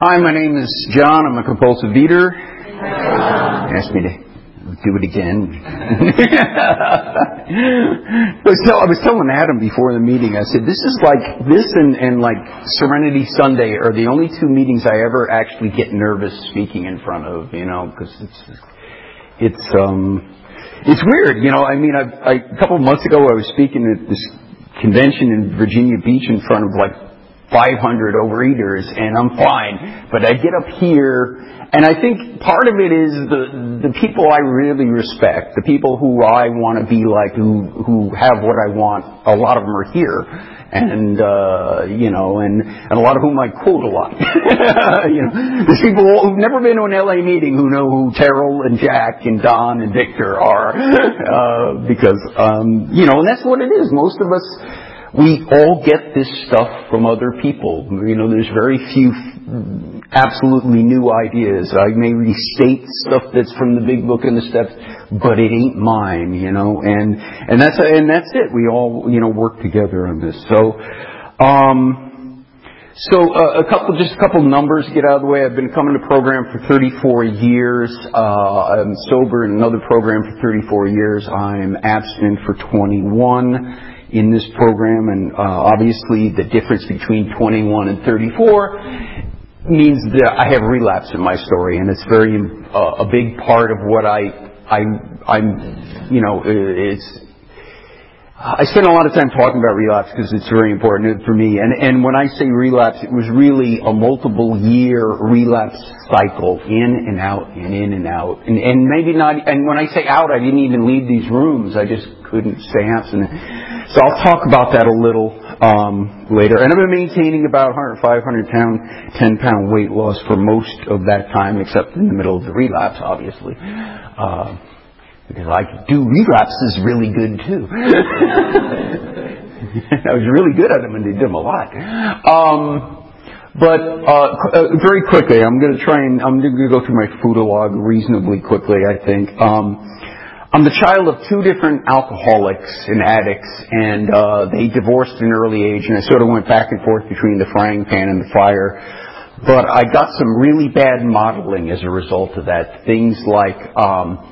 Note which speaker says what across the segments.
Speaker 1: Hi, my name is John. I'm a compulsive eater. Asked me to do it again. I, was I was telling Adam before the meeting, I said, this is like, this and, and like Serenity Sunday are the only two meetings I ever actually get nervous speaking in front of, you know, because it's, it's, um, it's weird, you know, I mean, I, I, a couple of months ago I was speaking at this convention in Virginia Beach in front of like 500 overeaters and I'm fine. But I get up here and I think part of it is the, the people I really respect, the people who I want to be like, who, who have what I want, a lot of them are here. And, uh, you know, and, and a lot of whom I quote a lot. you know, there's people who've never been to an LA meeting who know who Terrell and Jack and Don and Victor are. Uh, because, um, you know, and that's what it is. Most of us, we all get this stuff from other people. You know, there's very few absolutely new ideas. I may restate stuff that's from the big book and the steps, but it ain't mine, you know, and, and that's, and that's it. We all, you know, work together on this. So, um, so uh, a couple, just a couple numbers get out of the way. I've been coming to program for 34 years. Uh, I'm sober in another program for 34 years. I'm abstinent for 21 in this program, and uh, obviously the difference between 21 and 34 means that I have relapse in my story, and it's very uh, a big part of what I I I'm you know it's I spend a lot of time talking about relapse because it's very important for me. And, and when I say relapse, it was really a multiple year relapse cycle, in and out, and in and out. And, and maybe not, and when I say out, I didn't even leave these rooms. I just couldn't stay abstinent. So I'll talk about that a little um, later. And I've been maintaining about 105, 100 pound, 10 pound weight loss for most of that time, except in the middle of the relapse, obviously. Uh, because I do relapses really good too. I was really good at them and they did them a lot. Um, but uh, uh, very quickly, I'm going to try and I'm going to go through my foodalog reasonably quickly. I think um, I'm the child of two different alcoholics and addicts, and uh, they divorced at an early age, and I sort of went back and forth between the frying pan and the fire. But I got some really bad modeling as a result of that. Things like um,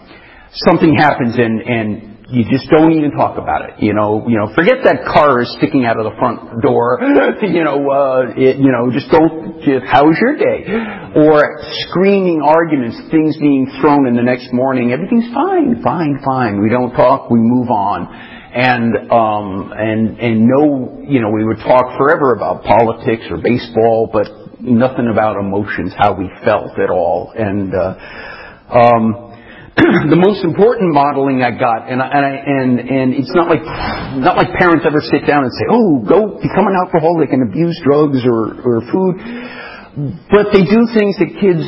Speaker 1: something happens and, and you just don't even talk about it. You know, you know, forget that car is sticking out of the front door. you know, uh, it, you know, just don't. Just, how's your day? Or screaming arguments, things being thrown in the next morning. Everything's fine, fine, fine. We don't talk. We move on. And um, and and no, you know, we would talk forever about politics or baseball, but nothing about emotions, how we felt at all. And uh, um, the most important modeling I got, and I, and, I, and and it's not like not like parents ever sit down and say, "Oh, go become an alcoholic and abuse drugs or or food," but they do things that kids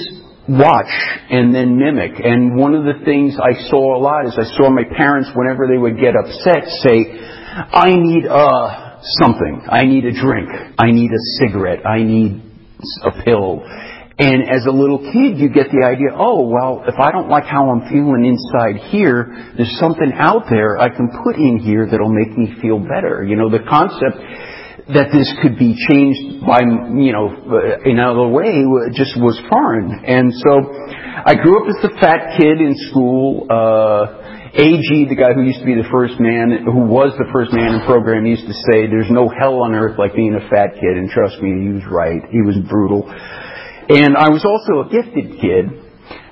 Speaker 1: watch and then mimic. And one of the things I saw a lot is I saw my parents, whenever they would get upset, say, "I need uh something. I need a drink. I need a cigarette. I need a pill." And as a little kid, you get the idea, oh, well, if I don't like how I'm feeling inside here, there's something out there I can put in here that'll make me feel better. You know, the concept that this could be changed by, you know, in another way just was foreign. And so I grew up as the fat kid in school. Uh, AG, the guy who used to be the first man, who was the first man in program, used to say, there's no hell on earth like being a fat kid. And trust me, he was right. He was brutal. And I was also a gifted kid,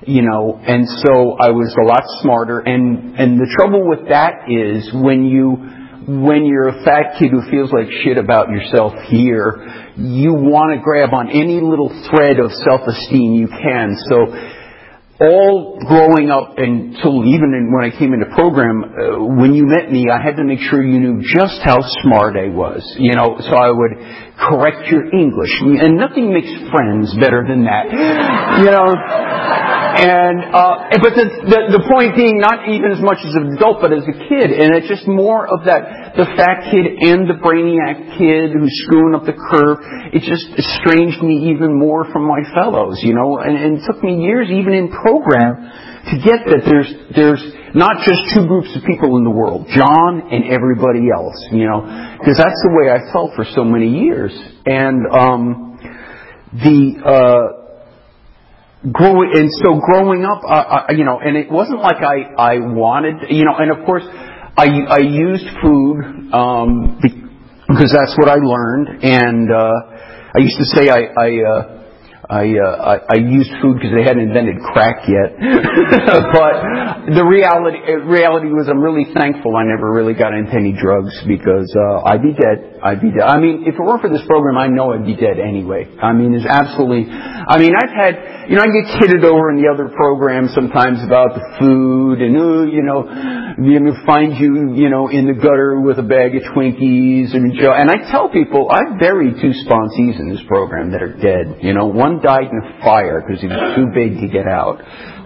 Speaker 1: you know, and so I was a lot smarter. And, and the trouble with that is when you, when you're a fat kid who feels like shit about yourself here, you want to grab on any little thread of self-esteem you can. So all growing up until even in, when I came into program, uh, when you met me, I had to make sure you knew just how smart I was. You know, so I would correct your English, and nothing makes friends better than that. you know, and uh, but the, the the point being, not even as much as an adult, but as a kid, and it's just more of that the fat kid and the brainiac kid who's screwing up the curve. It just estranged me even more from my fellows. You know, and, and it took me years, even in program, to get that there's there's not just two groups of people in the world, John and everybody else. You know, because that's the way I felt for so many years, and um, the. Uh, growing and so growing up, uh, uh, you know, and it wasn't like I I wanted, you know, and of course I I used food um, because that's what I learned, and uh, I used to say I I. Uh, I, uh, I, I used food because they hadn't invented crack yet. but the reality, reality was I'm really thankful I never really got into any drugs because, uh, I'd be dead. I'd be dead. I mean, if it weren't for this program, I know I'd be dead anyway. I mean, it's absolutely, I mean, I've had, you know, I get kidded over in the other programs sometimes about the food and, uh, you know, you know, find you, you know, in the gutter with a bag of Twinkies and, Joe. and I tell people I've buried two sponsees in this program that are dead. You know, one died in a fire because he was too big to get out.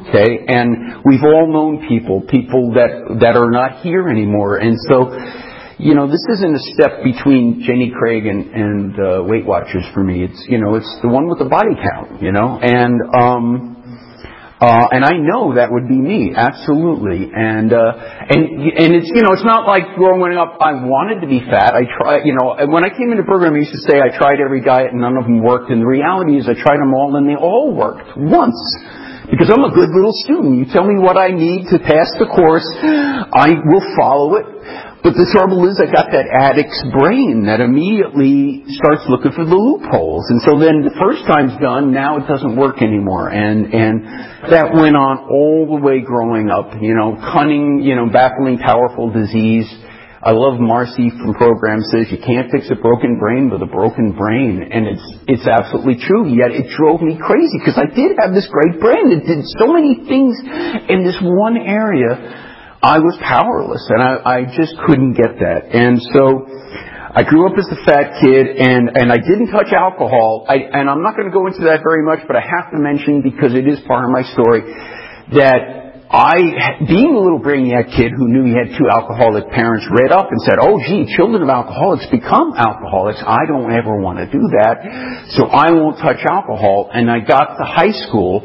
Speaker 1: Okay, and we've all known people, people that that are not here anymore, and so. You know, this isn't a step between Jenny Craig and, and uh, Weight Watchers for me. It's you know, it's the one with the body count. You know, and um, uh, and I know that would be me, absolutely. And uh, and and it's you know it's not like growing up I wanted to be fat. I try you know when I came into the program I used to say I tried every diet and none of them worked. And the reality is I tried them all and they all worked once. Because I'm a good little student. You tell me what I need to pass the course, I will follow it. But the trouble is I got that addict's brain that immediately starts looking for the loopholes. And so then the first time's done, now it doesn't work anymore. And, and that went on all the way growing up, you know, cunning, you know, baffling powerful disease. I love Marcy from Program says you can't fix a broken brain with a broken brain. And it's, it's absolutely true. Yet it drove me crazy because I did have this great brain that did so many things in this one area I was powerless and I, I just couldn't get that. And so I grew up as the fat kid and, and I didn't touch alcohol. I, and I'm not going to go into that very much, but I have to mention because it is part of my story that I, being a little brainiac kid who knew he had two alcoholic parents, read up and said, oh gee, children of alcoholics become alcoholics. I don't ever want to do that. So I won't touch alcohol. And I got to high school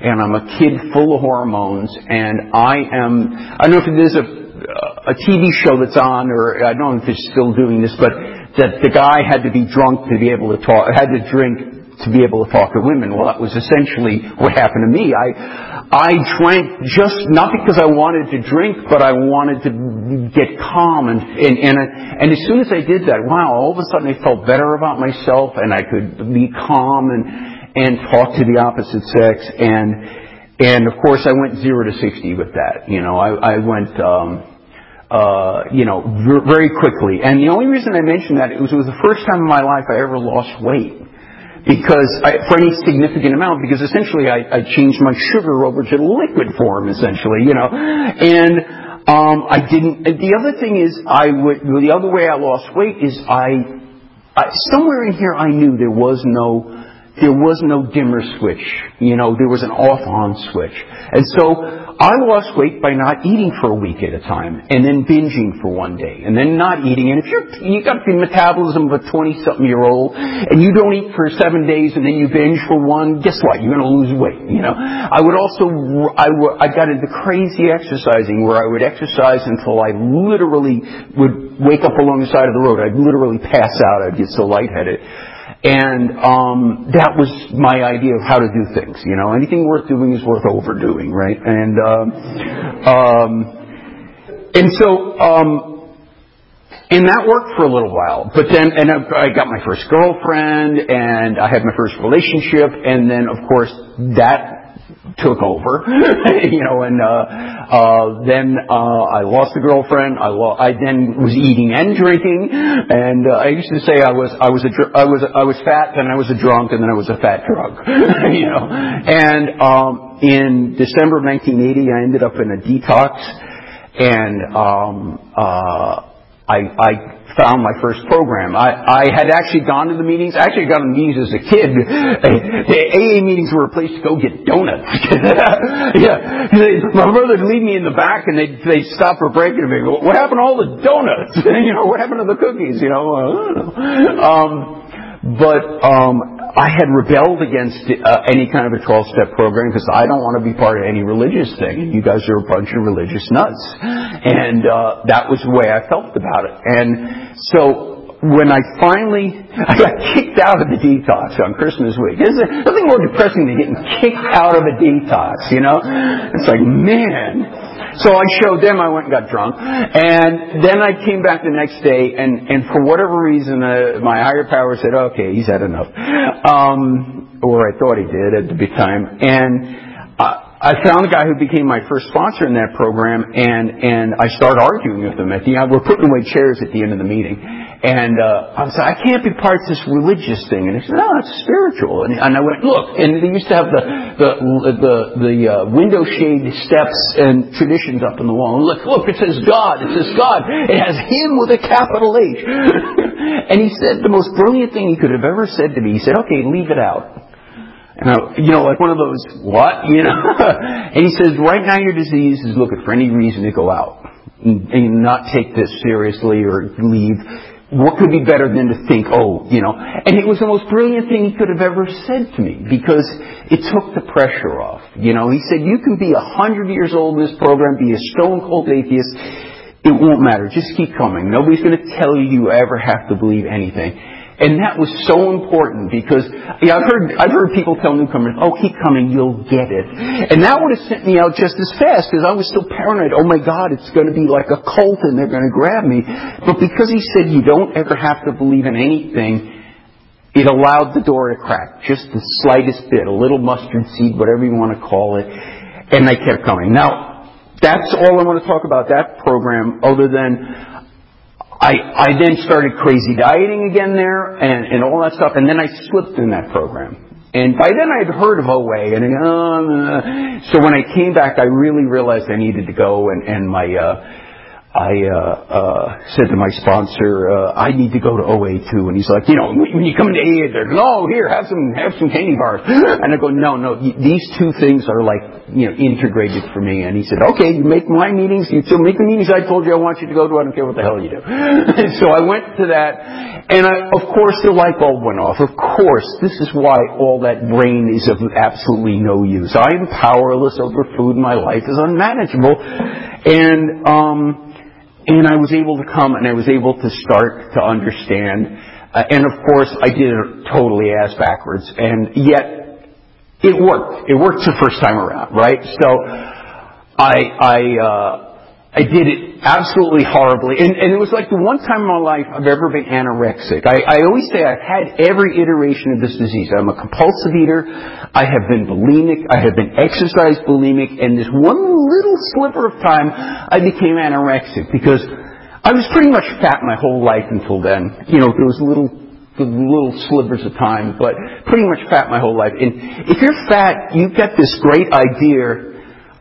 Speaker 1: and I'm a kid full of hormones, and I am, I don't know if is a, a TV show that's on, or I don't know if it's still doing this, but that the guy had to be drunk to be able to talk, had to drink to be able to talk to women. Well, that was essentially what happened to me. I, I drank just, not because I wanted to drink, but I wanted to get calm and, and, and, and as soon as I did that, wow, all of a sudden I felt better about myself and I could be calm and, and talk to the opposite sex and and of course I went zero to sixty with that. You know, I, I went um, uh, you know very quickly. And the only reason I mentioned that it was, it was the first time in my life I ever lost weight because I, for any significant amount because essentially I, I changed my sugar over to liquid form essentially. You know, and um, I didn't. The other thing is I would the other way I lost weight is I, I somewhere in here I knew there was no there was no dimmer switch. You know, there was an off-on switch. And so I lost weight by not eating for a week at a time, and then binging for one day, and then not eating. And if you're you got the metabolism of a twenty-something year old, and you don't eat for seven days, and then you binge for one, guess what? You're going to lose weight. You know. I would also I, I got into crazy exercising where I would exercise until I literally would wake up along the side of the road. I'd literally pass out. I'd get so lightheaded. And um, that was my idea of how to do things. You know, anything worth doing is worth overdoing, right? And um, um, and so um, and that worked for a little while. But then, and I got my first girlfriend, and I had my first relationship, and then of course that took over, you know, and uh, uh, then uh, I lost a girlfriend. I, lo- I then was eating and drinking, and uh, I used to say I was I was a dr- I was I was fat, then I was a drunk, and then I was a fat drunk, you know. And um, in December of 1980, I ended up in a detox, and um, uh, I, I found my first program. I, I had actually gone to the meetings. I actually got to meetings as a kid. The AA meetings were a place to go get donuts. yeah, my brother would leave me in the back, and they they stop for break and they go, "What happened to all the donuts? you know, what happened to the cookies? You know." Uh, um, but um, I had rebelled against uh, any kind of a 12-step program because I don't want to be part of any religious thing. You guys are a bunch of religious nuts. And uh, that was the way I felt about it. And so when I finally, I got kicked kicked out of the detox on Christmas week. There's nothing more depressing than getting kicked out of a detox, you know? It's like, man. So I showed them, I went and got drunk. And then I came back the next day, and, and for whatever reason, uh, my higher power said, okay, he's had enough. Um, or I thought he did at the time. And, uh, I found a guy who became my first sponsor in that program, and and I started arguing with him at the end. We're putting away chairs at the end of the meeting, and uh, I said, I can't be part of this religious thing. And he said, No, it's spiritual. And, and I went, Look, and they used to have the the the the uh, window shade steps and traditions up in the wall. Look, look, it says God. It says God. It has Him with a capital H. and he said the most brilliant thing he could have ever said to me. He said, Okay, leave it out. And I, you know, like one of those, what? You know? and he says, right now your disease is looking for any reason to go out and, and not take this seriously or leave. What could be better than to think, oh, you know? And it was the most brilliant thing he could have ever said to me because it took the pressure off. You know, he said, you can be a hundred years old in this program, be a stone cold atheist. It won't matter. Just keep coming. Nobody's going to tell you you ever have to believe anything. And that was so important because yeah, I've heard I've heard people tell newcomers, "Oh, keep coming, you'll get it." And that would have sent me out just as fast because I was still paranoid. Oh my God, it's going to be like a cult and they're going to grab me. But because he said you don't ever have to believe in anything, it allowed the door to crack just the slightest bit, a little mustard seed, whatever you want to call it. And I kept coming. Now, that's all I want to talk about that program, other than I, I then started crazy dieting again there and, and all that stuff, and then I slipped in that program. And by then I had heard of OA, and uh, so when I came back, I really realized I needed to go, and, and my uh, I uh, uh, said to my sponsor, uh, I need to go to OA too. And he's like, you know, when you come into AA, they're no, here, have some, have some candy bars. And I go, no, no, these two things are like, you know, integrated for me. And he said, okay, you make my meetings, you still make the meetings I told you I want you to go to. I don't care what the hell you do. so I went to that, and I, of course, the light bulb went off. Of course, this is why all that brain is of absolutely no use. I am powerless over food. My life is unmanageable, and um and I was able to come and I was able to start to understand. Uh, and of course, I did it totally ass backwards, and yet it worked. It worked the first time around, right? So I I uh, I did it absolutely horribly. And, and it was like the one time in my life I've ever been anorexic. I, I always say I've had every iteration of this disease. I'm a compulsive eater. I have been bulimic. I have been exercise bulimic. And this one little sliver of time I became anorexic because I was pretty much fat my whole life until then. You know, there was little little slivers of time, but pretty much fat my whole life. And if you're fat, you get this great idea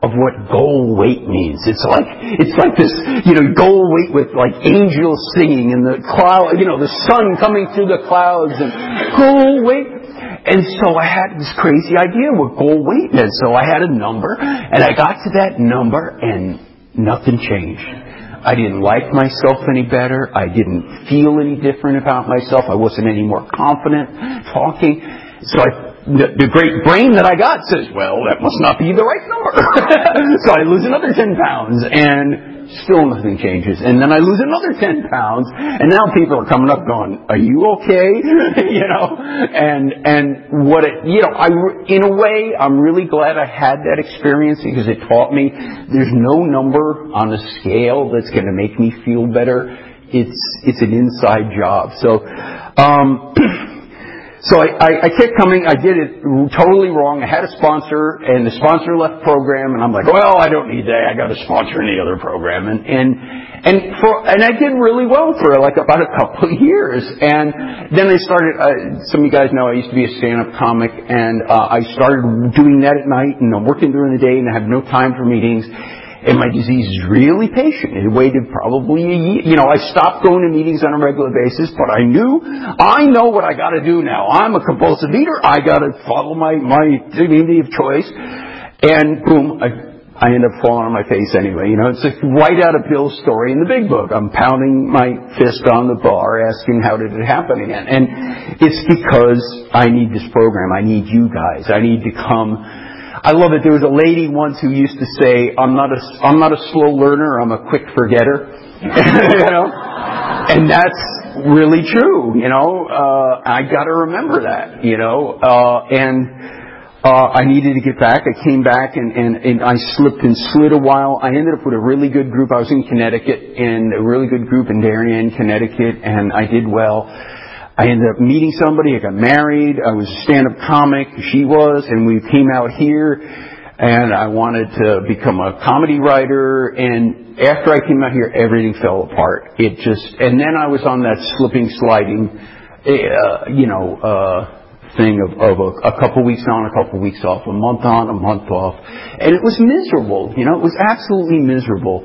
Speaker 1: of what goal weight means. It's like it's like this, you know, goal weight with like angels singing and the cloud, you know, the sun coming through the clouds and goal weight. And so I had this crazy idea what goal weight meant. So I had a number and I got to that number and nothing changed. I didn't like myself any better. I didn't feel any different about myself. I wasn't any more confident talking. So I the, great brain that I got says, well, that must not be the right number. so I lose another 10 pounds and still nothing changes. And then I lose another 10 pounds and now people are coming up going, are you okay? you know, and, and what it, you know, I, in a way, I'm really glad I had that experience because it taught me there's no number on a scale that's going to make me feel better. It's, it's an inside job. So, um, So I, I, I, kept coming. I did it totally wrong. I had a sponsor, and the sponsor left the program, and I'm like, well, I don't need that. I got a sponsor in the other program, and and and for and I did really well for like about a couple of years. And then I started. Uh, some of you guys know I used to be a stand-up comic, and uh, I started doing that at night, and I'm working during the day, and I have no time for meetings and my disease is really patient. It waited probably a year. You know, I stopped going to meetings on a regular basis, but I knew, I know what I gotta do now. I'm a compulsive eater. I gotta follow my, my dignity of choice. And boom, I, I end up falling on my face anyway. You know, it's like right out of Bill's story in the big book. I'm pounding my fist on the bar asking how did it happen again. And it's because I need this program. I need you guys. I need to come I love it. There was a lady once who used to say, "I'm not a I'm not a slow learner. I'm a quick forgetter." you know, and that's really true. You know, uh, I got to remember that. You know, uh, and. Uh, I needed to get back. I came back and, and, and I slipped and slid a while. I ended up with a really good group. I was in Connecticut and a really good group in Darien, Connecticut, and I did well. I ended up meeting somebody. I got married. I was a stand-up comic. She was, and we came out here and I wanted to become a comedy writer and after I came out here everything fell apart. It just and then I was on that slipping sliding uh, you know uh thing of, of a, a couple weeks on, a couple weeks off, a month on, a month off. And it was miserable, you know, it was absolutely miserable.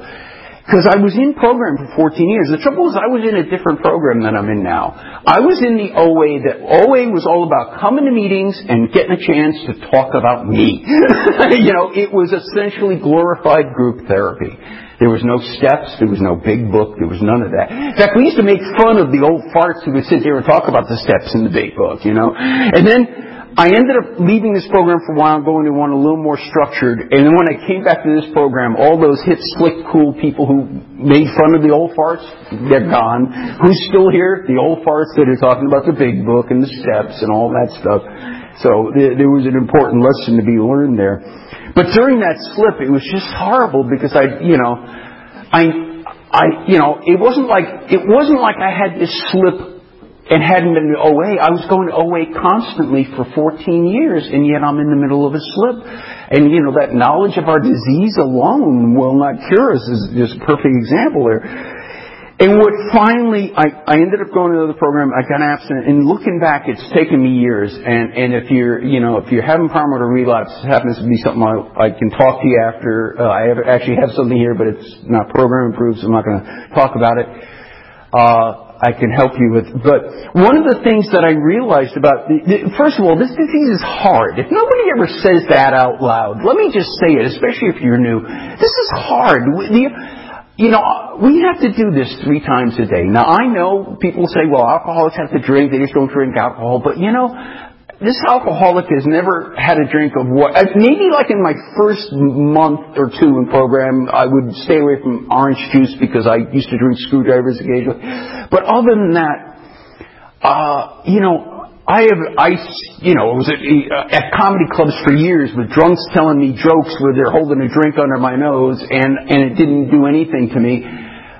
Speaker 1: Because I was in program for 14 years. The trouble is I was in a different program than I'm in now. I was in the OA that OA was all about coming to meetings and getting a chance to talk about me. you know, it was essentially glorified group therapy. There was no steps. There was no big book. There was none of that. In fact, we used to make fun of the old farts who would sit there and talk about the steps in the big book, you know. And then I ended up leaving this program for a while going to one a little more structured. And then when I came back to this program, all those hip, slick, cool people who made fun of the old farts, they're gone. Who's still here? The old farts that are talking about the big book and the steps and all that stuff. So there was an important lesson to be learned there. But during that slip, it was just horrible because I, you know, I, I, you know, it wasn't like, it wasn't like I had this slip and hadn't been to OA. I was going to OA constantly for 14 years, and yet I'm in the middle of a slip. And, you know, that knowledge of our disease alone will not cure us is just a perfect example there. And what finally, I, I ended up going to the program, I got abstinent, and looking back, it's taken me years, and, and if you're, you know, if you're having problem with a relapse, it happens to be something I, I can talk to you after, uh, I have, actually have something here, but it's not program approved, so I'm not gonna talk about it. Uh, I can help you with. But one of the things that I realized about, the, first of all, this disease is hard. If nobody ever says that out loud, let me just say it, especially if you're new. This is hard. You know, we have to do this three times a day. Now I know people say, well, alcoholics have to drink, they just don't drink alcohol, but you know, this alcoholic has never had a drink of what, uh, maybe like in my first month or two in program, I would stay away from orange juice because I used to drink screwdrivers occasionally. But other than that, uh, you know, I have, I, you know, was at, uh, at comedy clubs for years with drunks telling me jokes where they're holding a drink under my nose and, and it didn't do anything to me.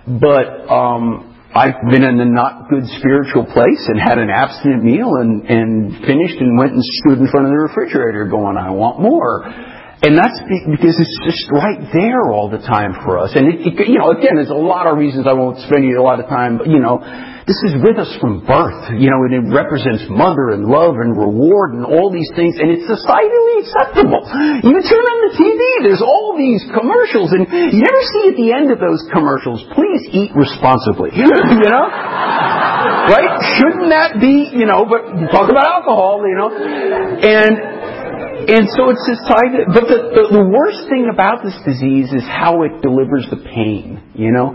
Speaker 1: But, um, I've been in a not good spiritual place and had an abstinent meal and, and finished and went and stood in front of the refrigerator going, I want more. And that's because it's just right there all the time for us. And it, it, you know, again, there's a lot of reasons I won't spend you a lot of time, but you know, this is with us from birth, you know, and it represents mother and love and reward and all these things, and it's societally acceptable. You turn on the TV, there's all these commercials, and you never see at the end of those commercials, please eat responsibly. you know? right? Shouldn't that be, you know, but talk about alcohol, you know? And and so it's side, but the, the, the, worst thing about this disease is how it delivers the pain, you know?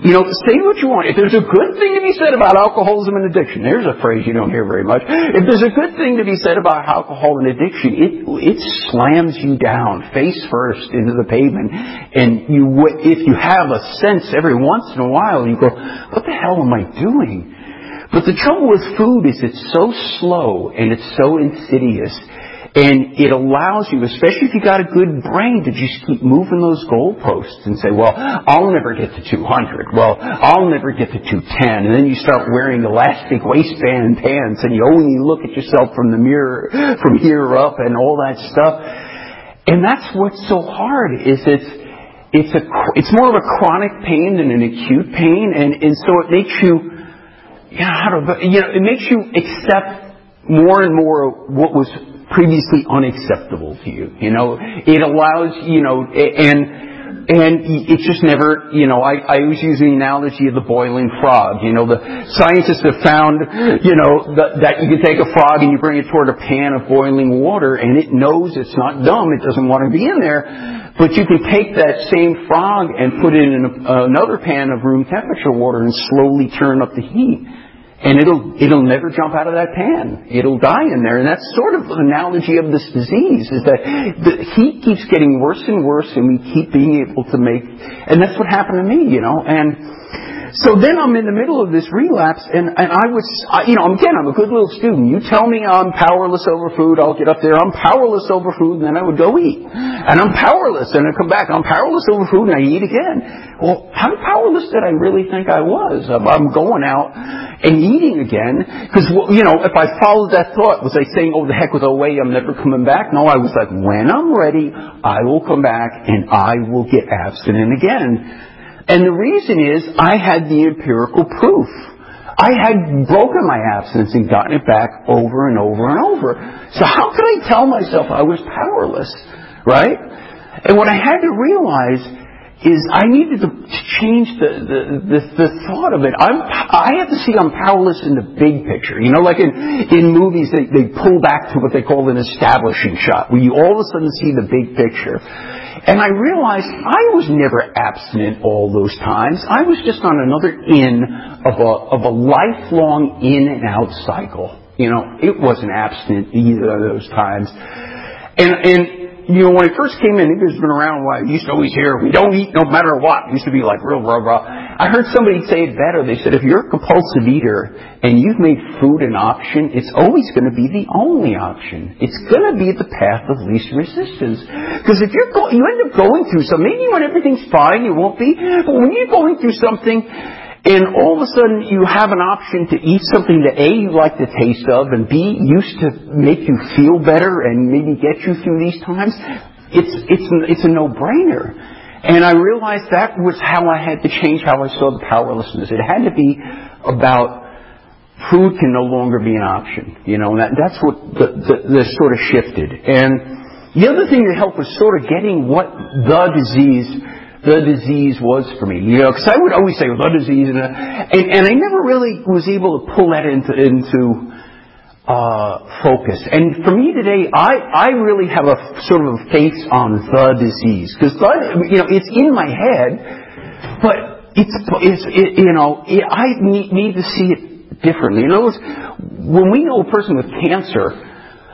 Speaker 1: You know, say what you want. If there's a good thing to be said about alcoholism and addiction, there's a phrase you don't hear very much. If there's a good thing to be said about alcohol and addiction, it, it slams you down face first into the pavement. And you, if you have a sense every once in a while, you go, what the hell am I doing? But the trouble with food is it's so slow and it's so insidious and it allows you, especially if you got a good brain, to just keep moving those goalposts and say, well, I'll never get to 200. Well, I'll never get to 210. And then you start wearing elastic waistband pants and you only look at yourself from the mirror, from here up and all that stuff. And that's what's so hard is it's, it's a, it's more of a chronic pain than an acute pain. And, and so it makes you, you know, you know, it makes you accept more and more what was previously unacceptable to you. You know, it allows, you know, and, and it's just never, you know, I, I always use the analogy of the boiling frog. You know, the scientists have found, you know, that, that you can take a frog and you bring it toward a pan of boiling water and it knows it's not dumb, it doesn't want to be in there. But you can take that same frog and put it in a, another pan of room temperature water and slowly turn up the heat and it'll it'll never jump out of that pan. It'll die in there, and that's sort of the analogy of this disease: is that the heat keeps getting worse and worse, and we keep being able to make, and that's what happened to me, you know. And so then I'm in the middle of this relapse, and, and I was, I, you know, again, I'm a good little student. You tell me I'm powerless over food, I'll get up there. I'm powerless over food, and then I would go eat. And I'm powerless, and I come back. I'm powerless over food, and I eat again. Well, how powerless did I really think I was? I'm going out and eating again, because, you know, if I followed that thought, was I saying, oh, the heck with OA, I'm never coming back? No, I was like, when I'm ready, I will come back, and I will get abstinent again. And the reason is I had the empirical proof. I had broken my abstinence and gotten it back over and over and over. So how could I tell myself I was powerless? Right? And what I had to realize is I needed to change the, the, the, the thought of it. I'm, I have to see I'm powerless in the big picture. You know, like in, in movies, they, they pull back to what they call an establishing shot, where you all of a sudden see the big picture. And I realized I was never abstinent all those times. I was just on another in of a, of a lifelong in and out cycle. You know, it wasn't abstinent either of those times. And, and you know, when I first came in, it has been around a while. I used to always hear, we don't eat no matter what. It used to be like real rah rah. I heard somebody say it better. They said, if you're a compulsive eater and you've made food an option, it's always going to be the only option. It's going to be the path of least resistance. Because if you're go- you end up going through something, maybe when everything's fine, you won't be, but when you're going through something, and all of a sudden you have an option to eat something that A, you like the taste of, and B, used to make you feel better and maybe get you through these times, it's, it's, it's a no-brainer. And I realized that was how I had to change how I saw the powerlessness. It had to be about food can no longer be an option. You know, and that, that's what the, the, the sort of shifted. And the other thing that helped was sort of getting what the disease the disease was for me. You know, because I would always say the disease, and, and and I never really was able to pull that into into uh, focus. And for me today, I I really have a sort of a face on the disease because you know it's in my head, but it's it's it, you know it, I need need to see it differently. In other words, when we know a person with cancer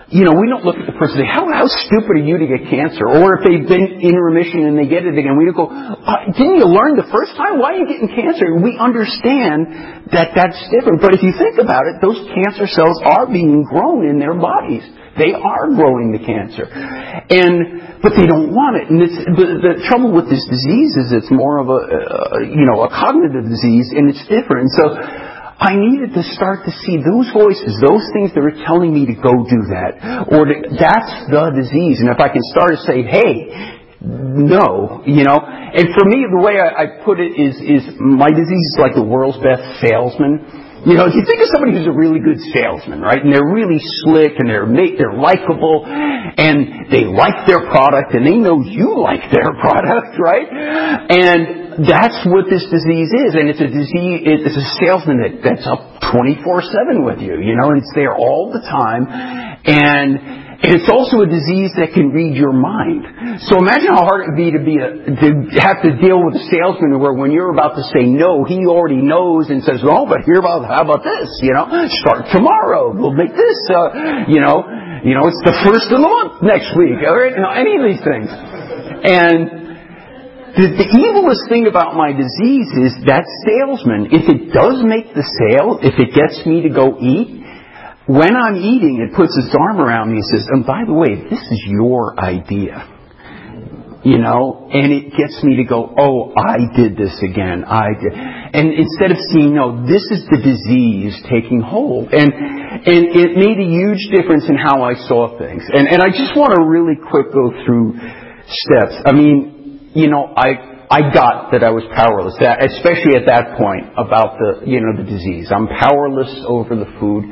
Speaker 1: you know, we don't look at the person and say, how, how stupid are you to get cancer? Or if they've been in remission and they get it again, we don't go, uh, didn't you learn the first time? Why are you getting cancer? We understand that that's different. But if you think about it, those cancer cells are being grown in their bodies. They are growing the cancer. And, but they don't want it. And it's, the, the trouble with this disease is it's more of a, uh, you know, a cognitive disease and it's different. So, I needed to start to see those voices, those things that were telling me to go do that. Or to, that's the disease. And if I can start to say, hey, no, you know. And for me, the way I, I put it is, is my disease is like the world's best salesman. You know, if you think of somebody who's a really good salesman, right, and they're really slick and they're they're likable and they like their product and they know you like their product, right? And that's what this disease is, and it's a disease. It's a salesman that that's up twenty four seven with you, you know, and it's there all the time, and it's also a disease that can read your mind. So imagine how hard it would be to be a, to have to deal with a salesman where when you're about to say no, he already knows and says, "Well, but here about how about this? You know, start tomorrow. We'll make this. Uh, you know, you know, it's the first of the month next week. All right, you know, any of these things, and." The, the evilest thing about my disease is that salesman, if it does make the sale, if it gets me to go eat, when I'm eating, it puts its arm around me and says, and by the way, this is your idea. You know, and it gets me to go, oh, I did this again. I did. And instead of seeing, no, this is the disease taking hold. And, and it made a huge difference in how I saw things. And, and I just want to really quick go through steps. I mean, you know, I, I got that I was powerless, especially at that point about the, you know, the disease. I'm powerless over the food.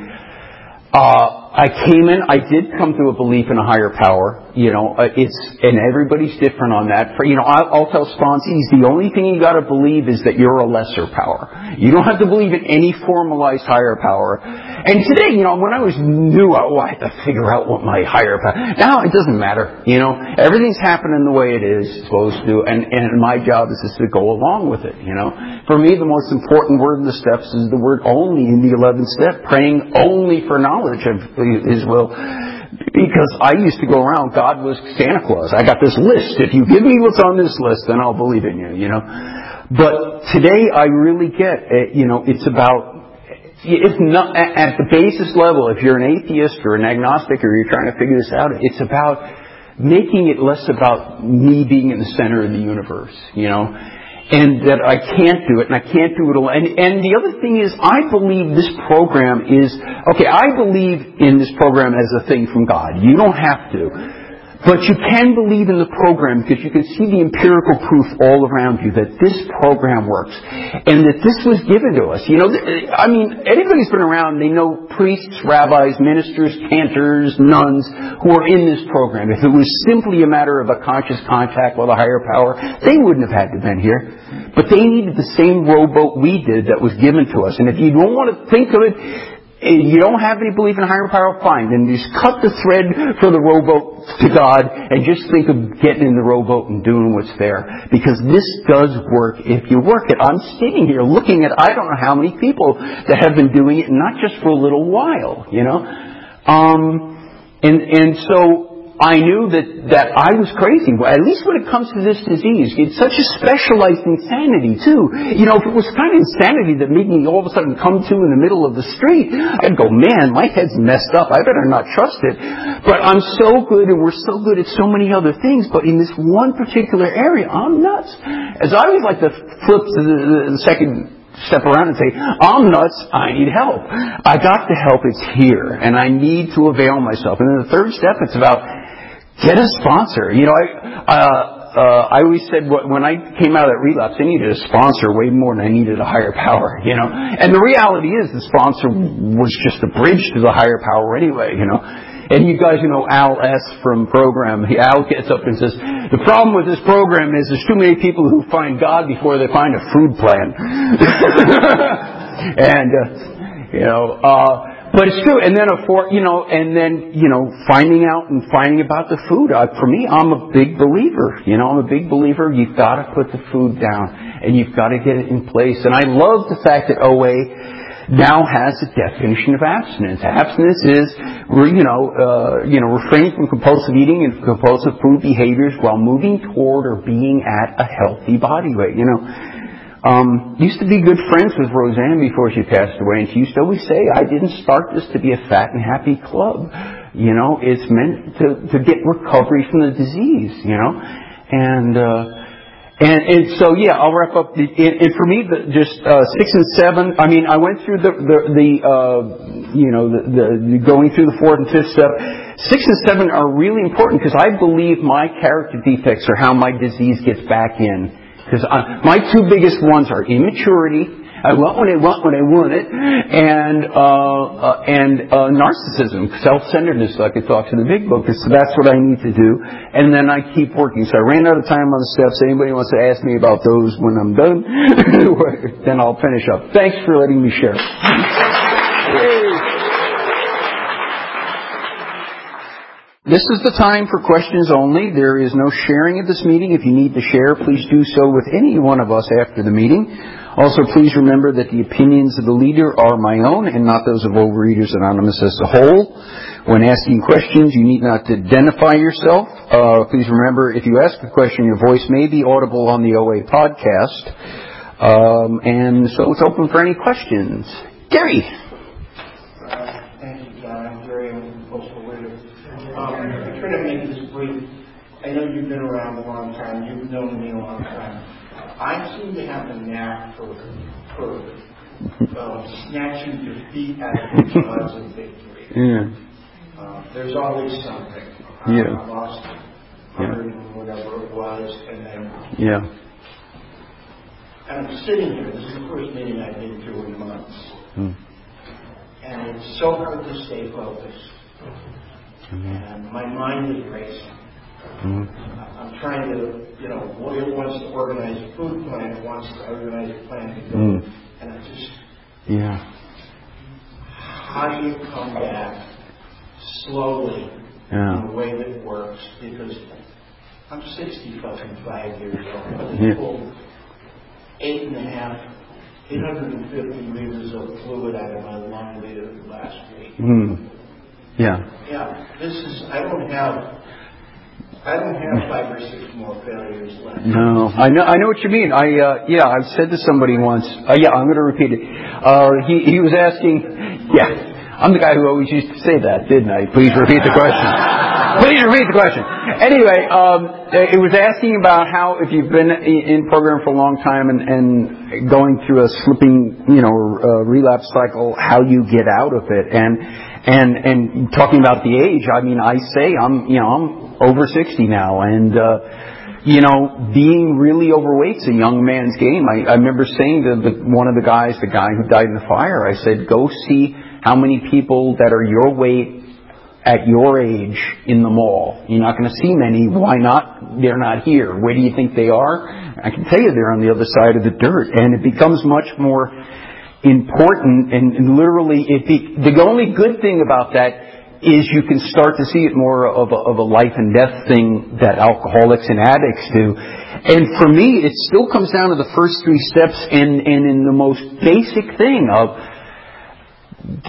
Speaker 1: Uh, I came in, I did come to a belief in a higher power. You know, uh, it's, and everybody's different on that. For, you know, I'll, I'll tell sponsees, the only thing you gotta believe is that you're a lesser power. You don't have to believe in any formalized higher power. And today, you know, when I was new, oh, I had to figure out what my higher power, now it doesn't matter. You know, everything's happening the way it is supposed to, and, and my job is just to go along with it, you know. For me, the most important word in the steps is the word only in the 11th step, praying only for knowledge of His will. Because I used to go around, God was Santa Claus. I got this list. If you give me what's on this list, then I'll believe in you, you know. But today I really get, uh, you know, it's about, if not, at the basis level, if you're an atheist or an agnostic or you're trying to figure this out, it's about making it less about me being in the center of the universe, you know, and that I can't do it and I can't do it alone. And, and the other thing is, I believe this program is, okay, I believe in this program as a thing from God. You don't have to. But you can believe in the program because you can see the empirical proof all around you that this program works and that this was given to us. You know, I mean, anybody's been around, they know priests, rabbis, ministers, cantors, nuns who are in this program. If it was simply a matter of a conscious contact with a higher power, they wouldn't have had to been here. But they needed the same rowboat we did that was given to us. And if you don't want to think of it you don't have any belief in higher power, fine. Then just cut the thread for the rowboat to God and just think of getting in the rowboat and doing what's there. Because this does work if you work it. I'm sitting here looking at I don't know how many people that have been doing it, not just for a little while, you know. Um, and and so I knew that, that I was crazy, at least when it comes to this disease. It's such a specialized insanity, too. You know, if it was kind of insanity that made me all of a sudden come to in the middle of the street, I'd go, man, my head's messed up. I better not trust it. But I'm so good and we're so good at so many other things, but in this one particular area, I'm nuts. As I always like to flip the, the second step around and say, I'm nuts, I need help. I got the help, it's here, and I need to avail myself. And then the third step, it's about Get a sponsor. You know, I, uh, uh, I always said when I came out of that relapse, I needed a sponsor way more than I needed a higher power, you know. And the reality is the sponsor was just a bridge to the higher power anyway, you know. And you guys, you know, Al S. from program, Al gets up and says, the problem with this program is there's too many people who find God before they find a food plan. and, uh, you know, uh, but it's true. And then a for you know, and then you know, finding out and finding about the food. Uh, for me, I'm a big believer. You know, I'm a big believer. You've got to put the food down, and you've got to get it in place. And I love the fact that OA now has a definition of abstinence. Abstinence is, you know, uh, you know, refraining from compulsive eating and compulsive food behaviors while moving toward or being at a healthy body weight. You know, um, used to be good friends with Rozanne before she passed away, and she used to always say, "I didn't start this to be a fat and happy club. You know, it's meant to to get recovery from the disease. You know, and." Uh, and, and so yeah, I'll wrap up. The, and, and for me, the, just uh, six and seven. I mean, I went through the the, the uh, you know the, the, the going through the fourth and fifth step. Six and seven are really important because I believe my character defects are how my disease gets back in. Because my two biggest ones are immaturity. I want what I want when I want it, and uh, uh, and uh, narcissism, self-centeredness. I could talk to the big book. So that's what I need to do, and then I keep working. So I ran out of time on the steps. Anybody wants to ask me about those when I'm done, then I'll finish up. Thanks for letting me share. This is the time for questions only. There is no sharing at this meeting. If you need to share, please do so with any one of us after the meeting. Also, please remember that the opinions of the leader are my own and not those of Overeaters Anonymous as a whole. When asking questions, you need not to identify yourself. Uh, please remember, if you ask a question, your voice may be audible on the OA podcast. Um, and so it's open for any questions. Gary.
Speaker 2: try to make this brief. I know you've been around a long time. You've known me a long time. I seem to have a knack for, for uh, snatching defeat out of the jaws of victory.
Speaker 1: Yeah.
Speaker 2: Uh, there's always something.
Speaker 1: Yeah.
Speaker 2: I lost 100 yeah. whatever it was, and then.
Speaker 1: Yeah.
Speaker 2: And I'm sitting here. This is the first meeting I've been to in months.
Speaker 1: Mm.
Speaker 2: And it's so hard to stay focused. Mm-hmm. And my mind is racing. Mm-hmm. I'm trying to, you know, it wants to organize a food plan, wants to organize a plan to go. Mm. And I just.
Speaker 1: Yeah.
Speaker 2: How do you come back slowly
Speaker 1: yeah.
Speaker 2: in a way that works? Because I'm 60 fucking five years old.
Speaker 1: Yeah.
Speaker 2: Pulled eight and a half, 850 liters of fluid out of my lung last week.
Speaker 1: Mm. Yeah.
Speaker 2: Yeah. This is, I don't have, I don't have five or six more failures left.
Speaker 1: No, I know. I know what you mean. I uh, yeah, I've said to somebody once. Uh, yeah, I'm going to repeat it. Uh, he he was asking. Yeah, I'm the guy who always used to say that, didn't I? Please repeat the question. Please repeat the question. Anyway, um, it was asking about how if you've been in program for a long time and, and going through a slipping, you know, uh, relapse cycle, how you get out of it, and and and talking about the age. I mean, I say I'm, you know, I'm over 60 now, and uh, you know, being really overweight's a young man's game. I, I remember saying to the, one of the guys, the guy who died in the fire, I said, "Go see how many people that are your weight at your age in the mall. You're not going to see many. Why not? They're not here. Where do you think they are? I can tell you they're on the other side of the dirt, and it becomes much more important. And, and literally, it be, the only good thing about that is you can start to see it more of a, of a life and death thing that alcoholics and addicts do. And for me, it still comes down to the first three steps and, and in the most basic thing of,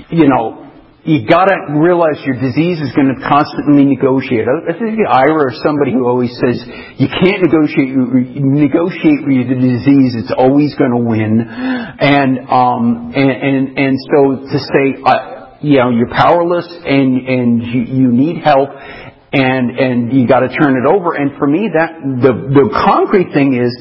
Speaker 1: you know, you gotta realize your disease is going to constantly negotiate. I think Ira or somebody who always says you can't negotiate negotiate with the disease; it's always going to win. And um and and and so to say, uh, you know, you're powerless and, and you, you need help and, and you gotta turn it over. And for me, that, the, the concrete thing is,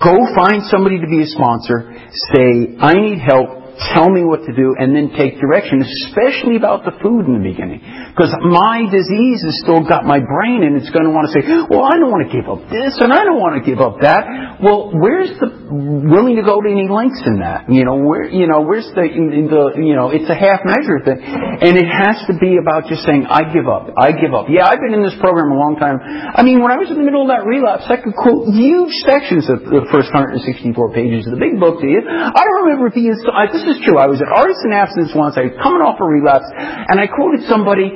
Speaker 1: go find somebody to be a sponsor, say, I need help, tell me what to do, and then take direction, especially about the food in the beginning. Because my disease has still got my brain, and it's going to want to say, well, I don't want to give up this, and I don't want to give up that. Well, where's the willing to go to any lengths in that? You know, where, you know, where's the, the, you know, it's a half measure thing. And it has to be about just saying, I give up, I give up. Yeah, I've been in this program a long time. I mean, when I was in the middle of that relapse, I could quote huge sections of the first 164 pages of the big book to you. I don't remember being, I, this is true. I was at Artists in Abstinence once. I was coming off a relapse, and I quoted somebody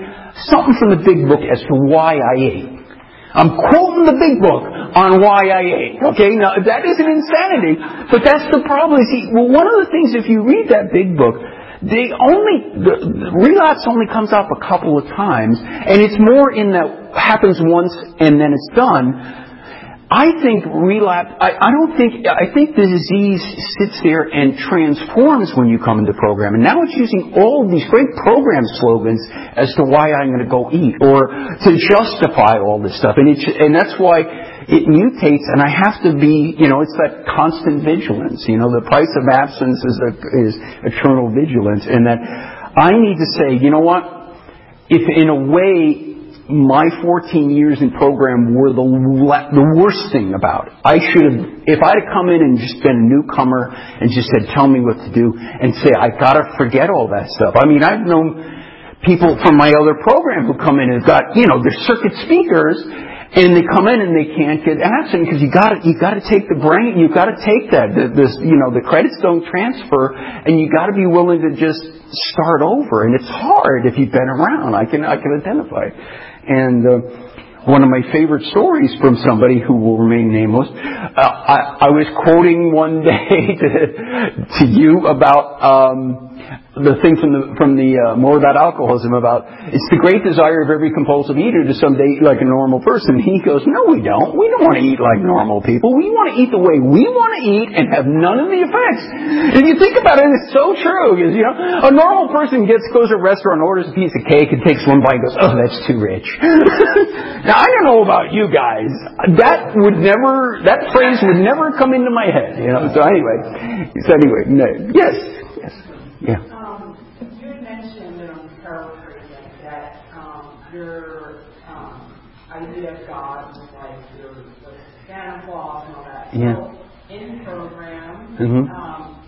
Speaker 1: something from the big book as to why I ate. I'm quoting the big book on why I ate. Okay, now that isn't insanity, but that's the problem. See, well, one of the things if you read that big book, they only the, the relapse only comes up a couple of times, and it's more in that happens once and then it's done I think relapse, I, I, don't think, I think the disease sits there and transforms when you come into program. And now it's using all these great program slogans as to why I'm going to go eat or to justify all this stuff. And, it, and that's why it mutates and I have to be, you know, it's that constant vigilance. You know, the price of absence is, a, is eternal vigilance and that I need to say, you know what? If in a way my 14 years in program were the, the worst thing about it. I should have, if I'd have come in and just been a newcomer and just said, tell me what to do and say, I gotta forget all that stuff. I mean, I've known people from my other program who come in and got, you know, they're circuit speakers and they come in and they can't get absent because you gotta, you gotta take the brain, you gotta take that, the, this, you know, the credits don't transfer and you gotta be willing to just start over and it's hard if you've been around. I can, I can identify. And uh, one of my favorite stories from somebody who will remain nameless. Uh, I, I was quoting one day to, to you about um, the thing from the from the uh, more about alcoholism about it's the great desire of every compulsive eater to someday eat like a normal person. He goes, no, we don't. We don't want to eat like normal people. We want to eat the way we want to eat and have none of the effects. If you think about it, it's so true. Because you know, a normal person gets goes to a restaurant, orders a piece of cake, and takes one bite, and goes, oh, that's too rich. now I don't know about you guys. That would never that phrase would never come into my head. You know. So anyway, so anyway, no, yes, yes, yeah.
Speaker 3: Yeah. So in program, mm-hmm. um,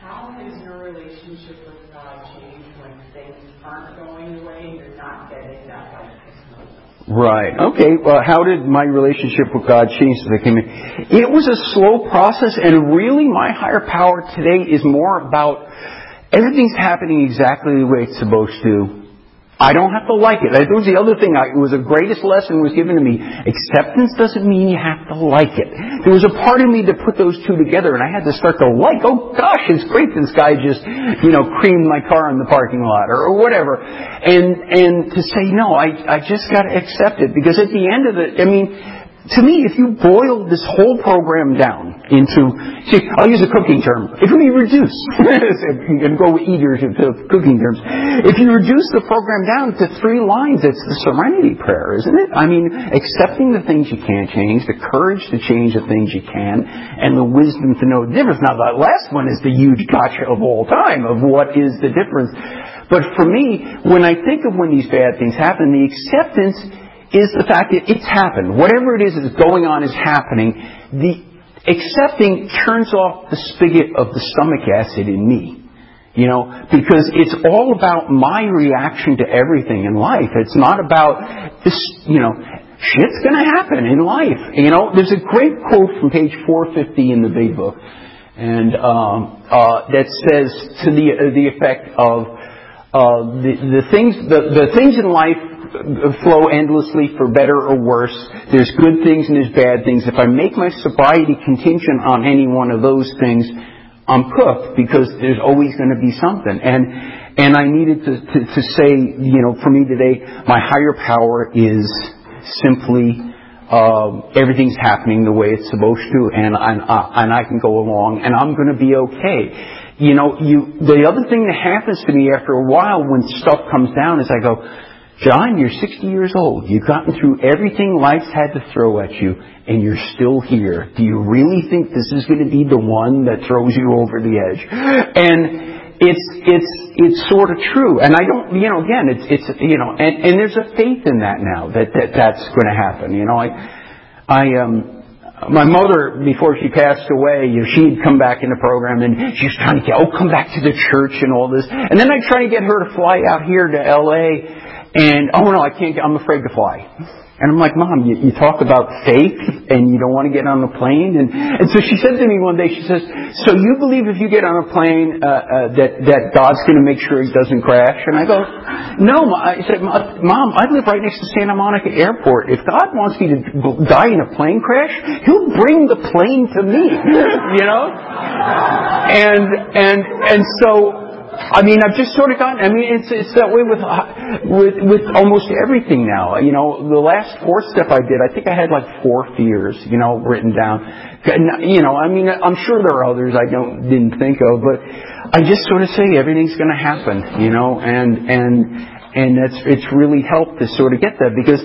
Speaker 3: how has your relationship with God changed when things aren't going the way and you're not getting that like
Speaker 1: Right. Okay. Well, how did my relationship with God change since I came in? It was a slow process, and really, my higher power today is more about everything's happening exactly the way it's supposed to, I don't have to like it. That was the other thing. I, it was the greatest lesson was given to me. Acceptance doesn't mean you have to like it. There was a part of me that put those two together, and I had to start to like. Oh gosh, it's great this guy just, you know, creamed my car in the parking lot or, or whatever. And and to say no, I I just got to accept it because at the end of it, I mean to me, if you boil this whole program down into, see, I'll use a cooking term. If we reduce, and go with eaters to cooking terms, if you reduce the program down to three lines, it's the serenity prayer, isn't it? I mean, accepting the things you can't change, the courage to change the things you can, and the wisdom to know the difference. Now, that last one is the huge gotcha of all time, of what is the difference. But for me, when I think of when these bad things happen, the acceptance is the fact that it's happened. Whatever it is that's going on is happening. The accepting turns off the spigot of the stomach acid in me. You know, because it's all about my reaction to everything in life. It's not about this, you know, shit's gonna happen in life. You know, there's a great quote from page 450 in the big book, and um, uh, that says to the uh, the effect of uh, the the things the, the things in life flow endlessly for better or worse. There's good things and there's bad things. If I make my sobriety contingent on any one of those things, I'm cooked because there's always going to be something. And and I needed to, to, to say, you know, for me today, my higher power is simply uh, everything's happening the way it's supposed to, and and, uh, and I can go along, and I'm going to be okay. You know, you the other thing that happens to me after a while when stuff comes down is I go, John, you're 60 years old. You've gotten through everything life's had to throw at you, and you're still here. Do you really think this is going to be the one that throws you over the edge? And it's it's it's sort of true. And I don't, you know, again, it's it's you know, and and there's a faith in that now that that that's going to happen. You know, I I um my mother, before she passed away, you know, she'd come back in the program and she was trying to get, oh, come back to the church and all this. And then I tried to get her to fly out here to LA and, oh no, I can't, get, I'm afraid to fly. And I'm like, Mom, you, you talk about faith and you don't want to get on the plane? And, and so she said to me one day, she says, so you believe if you get on a plane, uh, uh, that, that God's going to make sure it doesn't crash? And I go, no, I said, Mom, I live right next to Santa Monica Airport. If God wants me to die in a plane crash, He'll bring the plane to me, you know? And, and, and so, I mean, I've just sort of gotten. I mean, it's it's that way with with with almost everything now. You know, the last fourth step I did, I think I had like four fears, you know, written down. You know, I mean, I'm sure there are others I don't didn't think of, but I just sort of say everything's going to happen, you know, and and and that's it's really helped to sort of get that because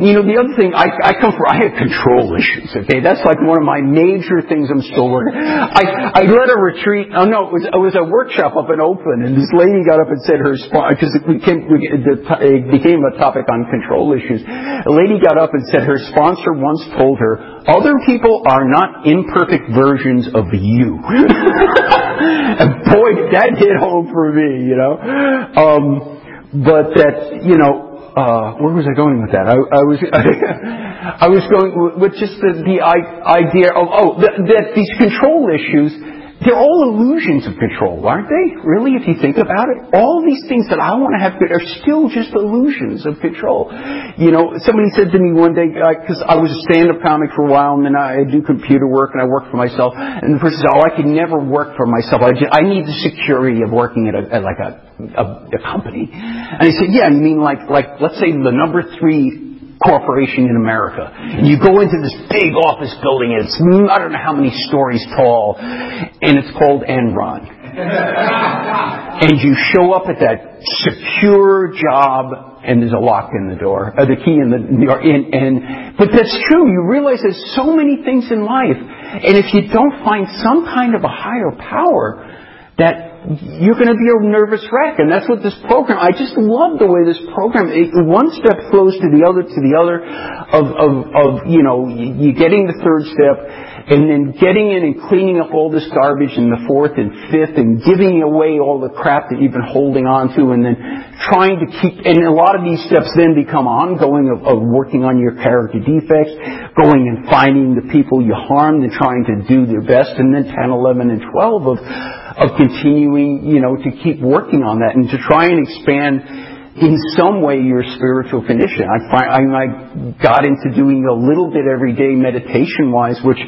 Speaker 1: you know, the other thing, I, I come from, I have control issues, okay? That's like one of my major things I'm still working. I, I led a retreat, oh no, it was, it was a workshop up in Oakland, and this lady got up and said her, because it became, it became a topic on control issues. A lady got up and said her sponsor once told her, other people are not imperfect versions of you. and boy, that hit home for me, you know? Um, but that, you know, uh, where was I going with that? I, I was I was going with just the, the idea of oh that, that these control issues they're all illusions of control, aren't they? Really, if you think about it, all these things that I want to have are still just illusions of control. You know, somebody said to me one day because uh, I was a stand-up comic for a while, and then I do computer work and I work for myself. And the person said, "Oh, I could never work for myself. I, just, I need the security of working at, a, at like a, a, a company." And I said, "Yeah, you mean like like let's say the number three corporation in America. And you go into this big office building, and it's I don't know how many stories tall, and it's called Enron. and you show up at that secure job, and there's a lock in the door, uh, the key in the door. And, and but that's true. You realize there's so many things in life, and if you don't find some kind of a higher power that you're going to be a nervous wreck. And that's what this program, I just love the way this program, it, one step flows to the other, to the other, of, of, of, you know, you getting the third step, and then getting in and cleaning up all this garbage in the fourth and fifth, and giving away all the crap that you've been holding on to, and then trying to keep, and a lot of these steps then become ongoing of, of working on your character defects, going and finding the people you harmed and trying to do their best, and then 10, 11, and 12 of, of continuing, you know, to keep working on that and to try and expand in some way your spiritual condition. I find I I got into doing a little bit every day meditation wise, which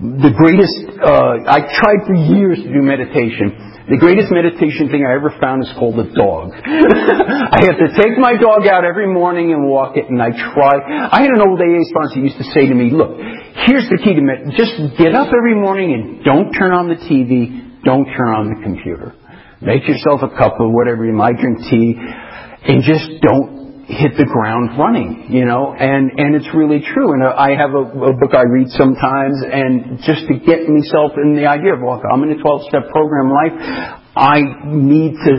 Speaker 1: the greatest. Uh, I tried for years to do meditation. The greatest meditation thing I ever found is called a dog. I have to take my dog out every morning and walk it, and I try. I had an old AA sponsor used to say to me, "Look, here's the key to med. Just get up every morning and don't turn on the TV, don't turn on the computer." Make yourself a cup of whatever you might drink tea and just don't hit the ground running, you know, and, and it's really true. And uh, I have a, a book I read sometimes and just to get myself in the idea of, well, I'm in a 12 step program life, I need to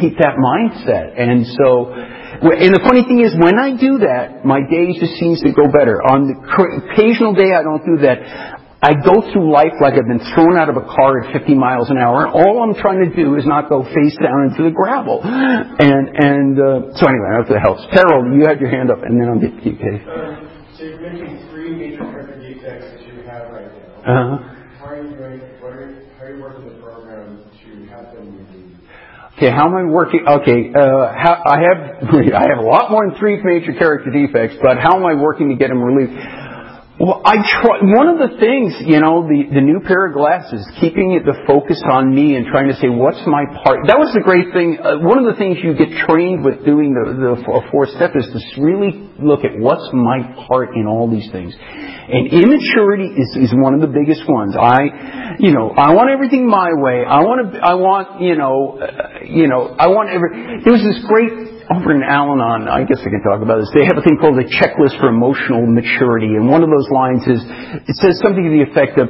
Speaker 1: keep that mindset. And so, and the funny thing is, when I do that, my day just seems to go better. On the occasional day I don't do that, I go through life like I've been thrown out of a car at 50 miles an hour. And all I'm trying to do is not go face down into the gravel. And and uh, so anyway, I hope that helps. Carol, you had your hand up, and then I'll get to you, Kate.
Speaker 4: Um, so you're mentioning three major character defects that you have right now. Uh-huh. How are you? What are, how are you working the program to have them removed?
Speaker 1: Okay, how am I working? Okay, uh, how, I have I have a lot more than three major character defects, but how am I working to get them relieved? Well, I try, one of the things, you know, the, the new pair of glasses, keeping it the focus on me and trying to say, what's my part? That was the great thing. Uh, one of the things you get trained with doing the, the four step is to really look at what's my part in all these things. And immaturity is, is one of the biggest ones. I, you know, I want everything my way. I want to, I want, you know, uh, you know, I want every, there was this great over in Al-Anon, I guess I can talk about this, they have a thing called a checklist for emotional maturity. And one of those lines is, it says something to the effect of,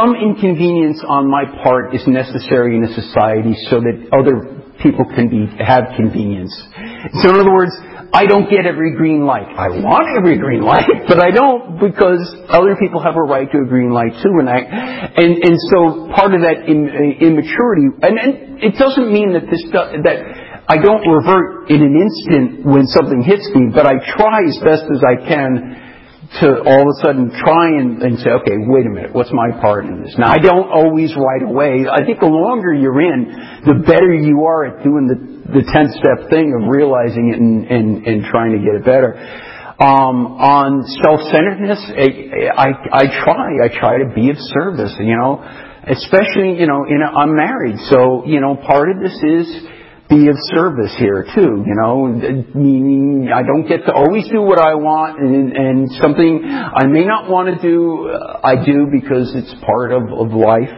Speaker 1: some inconvenience on my part is necessary in a society so that other people can be, have convenience. So in other words, I don't get every green light. I want every green light, but I don't because other people have a right to a green light too. And I, and, and so part of that uh, immaturity, and, and it doesn't mean that this, that, I don't revert in an instant when something hits me, but I try as best as I can to all of a sudden try and, and say, okay, wait a minute, what's my part in this? Now, I don't always right away. I think the longer you're in, the better you are at doing the, the 10 step thing of realizing it and, and, and trying to get it better. Um, on self-centeredness, I, I, I try, I try to be of service, you know, especially, you know, in a, I'm married, so, you know, part of this is, be of service here too, you know, meaning I don't get to always do what I want and, and something I may not want to do, I do because it's part of, of life.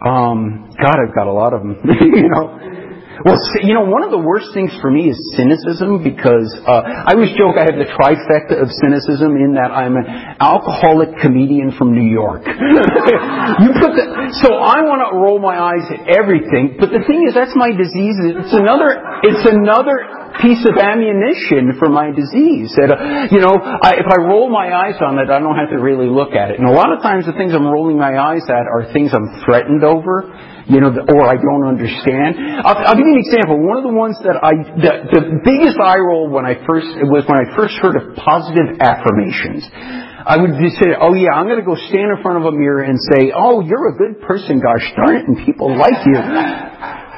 Speaker 1: Um, God, I've got a lot of them, you know. Well, you know, one of the worst things for me is cynicism because uh, I always joke I have the trifecta of cynicism in that I'm an alcoholic comedian from New York. you put the, so I want to roll my eyes at everything, but the thing is that's my disease. It's another, it's another piece of ammunition for my disease. That, uh, you know, I, if I roll my eyes on it, I don't have to really look at it. And a lot of times the things I'm rolling my eyes at are things I'm threatened over, you know, or I don't understand. I'll, I'll give you an example. One of the ones that I, the, the biggest eye roll when I first, was when I first heard of positive affirmations. I would just say, oh yeah, I'm going to go stand in front of a mirror and say, oh, you're a good person, gosh darn it, and people like you.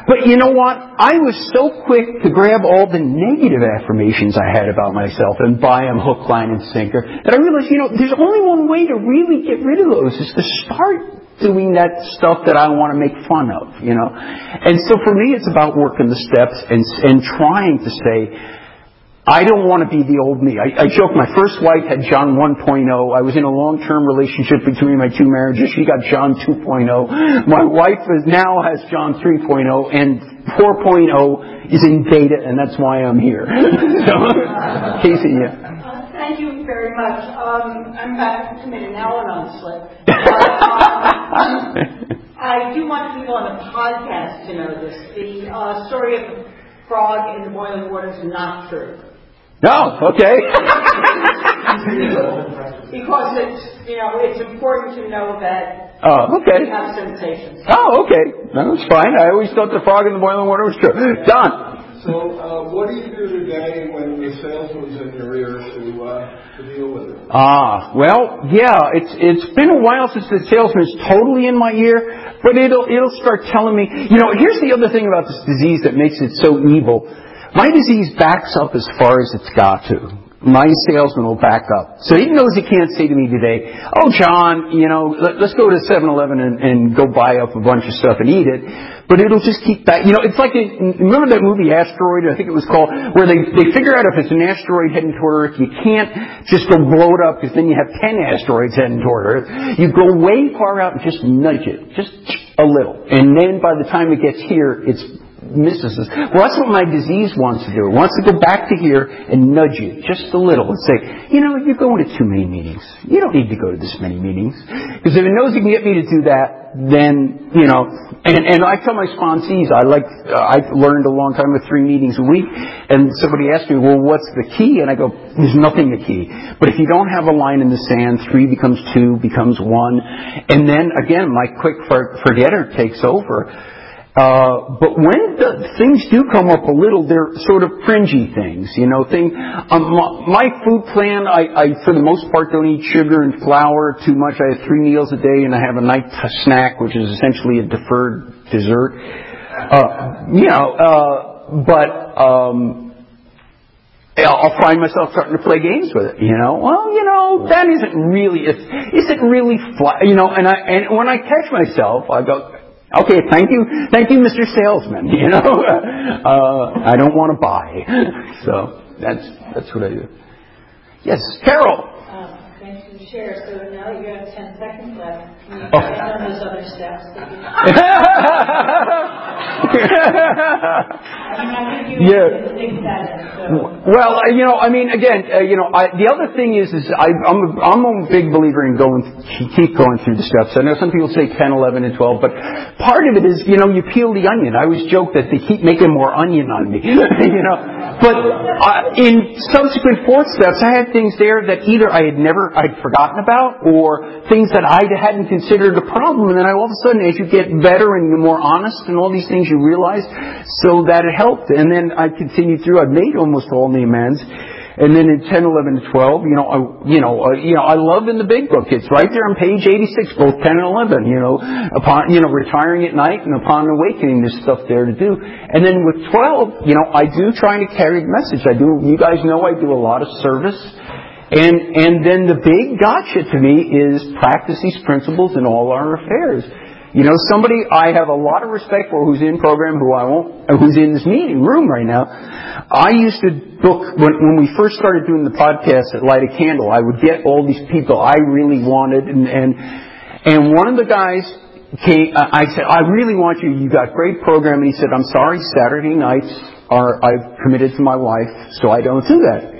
Speaker 1: But you know what? I was so quick to grab all the negative affirmations I had about myself and buy them hook, line, and sinker that I realized, you know, there's only one way to really get rid of those is to start doing that stuff that I want to make fun of, you know. And so for me, it's about working the steps and, and trying to say, I don't want to be the old me. I, I joke, my first wife had John 1.0. I was in a long-term relationship between my two marriages. She got John 2.0. My wife is, now has John 3.0, and 4.0 is in beta, and that's why I'm here. so, Casey, yeah.
Speaker 5: Thank you very much. Um, I'm back to commit an Al-Anon slip. um, I do want people on the podcast to know this. The uh, story of the frog in the boiling water is not true.
Speaker 1: No, okay.
Speaker 5: because it's you know it's important to know that
Speaker 1: oh, okay.
Speaker 5: we have sensations.
Speaker 1: Oh, okay. That's fine. I always thought the frog in the boiling water was true. Don.
Speaker 4: So, uh, what do you do today when the salesman's in your ear to, uh, to deal with it?
Speaker 1: Ah, well, yeah, it's it's been a while since the salesman's totally in my ear, but it'll it'll start telling me. You know, here's the other thing about this disease that makes it so evil my disease backs up as far as it's got to my salesman will back up. So he knows he can't say to me today, oh, John, you know, let, us go to 7-Eleven and, and go buy up a bunch of stuff and eat it. But it'll just keep back. You know, it's like, a, remember that movie Asteroid, I think it was called, where they, they figure out if it's an asteroid heading toward Earth, you can't just go blow it up because then you have 10 asteroids heading toward Earth. You go way far out and just nudge it. Just a little. And then by the time it gets here, it's misses us. Well, that's what my disease wants to do. It wants to go back to here and nudge you just a little and say, you know, you're going to too many meetings. You don't need to go to this many meetings. Because if it knows it can get me to do that, then, you know, and, and I tell my sponsees, I like, uh, I learned a long time with three meetings a week, and somebody asked me, well, what's the key? And I go, there's nothing the key. But if you don't have a line in the sand, three becomes two, becomes one, and then again, my quick forgetter takes over uh, but when the things do come up a little, they're sort of fringy things, you know. Thing, um, my, food plan, I, I for the most part don't eat sugar and flour too much. I have three meals a day, and I have a night snack, which is essentially a deferred dessert. Uh, you know, uh, but um, I'll find myself starting to play games with it. You know, well, you know, that isn't really, isn't really, fly, you know. And I and when I catch myself, I go, Okay, thank you, thank you, Mr. Salesman. You know, uh, I don't want to buy, so that's that's what I do. Yes, Carol.
Speaker 5: Thanks for share. So now you have ten seconds left. Can you oh. on those other steps? That you...
Speaker 1: yeah. Well, uh, you know, I mean, again, uh, you know, I, the other thing is, is I, I'm a, I'm a big believer in going, keep going through the steps. I know some people say 10, 11, and 12, but part of it is, you know, you peel the onion. I always joke that they keep making more onion on me, you know. But uh, in subsequent fourth steps, I had things there that either I had never, I'd forgotten about, or things that I hadn't considered a problem. And then I, all of a sudden, as you get better and you're more honest and all these things, you realize so that it helped. And then I continued through. I made almost all the amends. And then in 10, 11, and 12, you know, I, you know, uh, you know, I love in the big book. It's right there on page 86, both 10 and 11. You know, upon you know retiring at night and upon awakening, there's stuff there to do. And then with 12, you know, I do try to carry the message. I do. You guys know I do a lot of service. And and then the big gotcha to me is practice these principles in all our affairs. You know, somebody I have a lot of respect for who's in program, who I won't, who's in this meeting room right now. I used to book when, when we first started doing the podcast at Light a Candle. I would get all these people I really wanted, and and and one of the guys came. I said, I really want you. You got great program, and he said, I'm sorry, Saturday nights are I've committed to my wife, so I don't do that.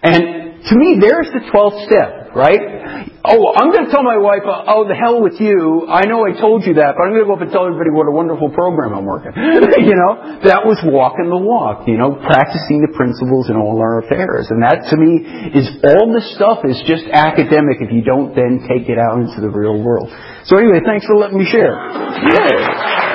Speaker 1: And to me, there's the twelfth step, right? Oh, I'm going to tell my wife, uh, oh, the hell with you. I know I told you that, but I'm going to go up and tell everybody what a wonderful program I'm working. you know, that was walking the walk, you know, practicing the principles in all our affairs. And that to me is all this stuff is just academic if you don't then take it out into the real world. So anyway, thanks for letting me share. Yeah.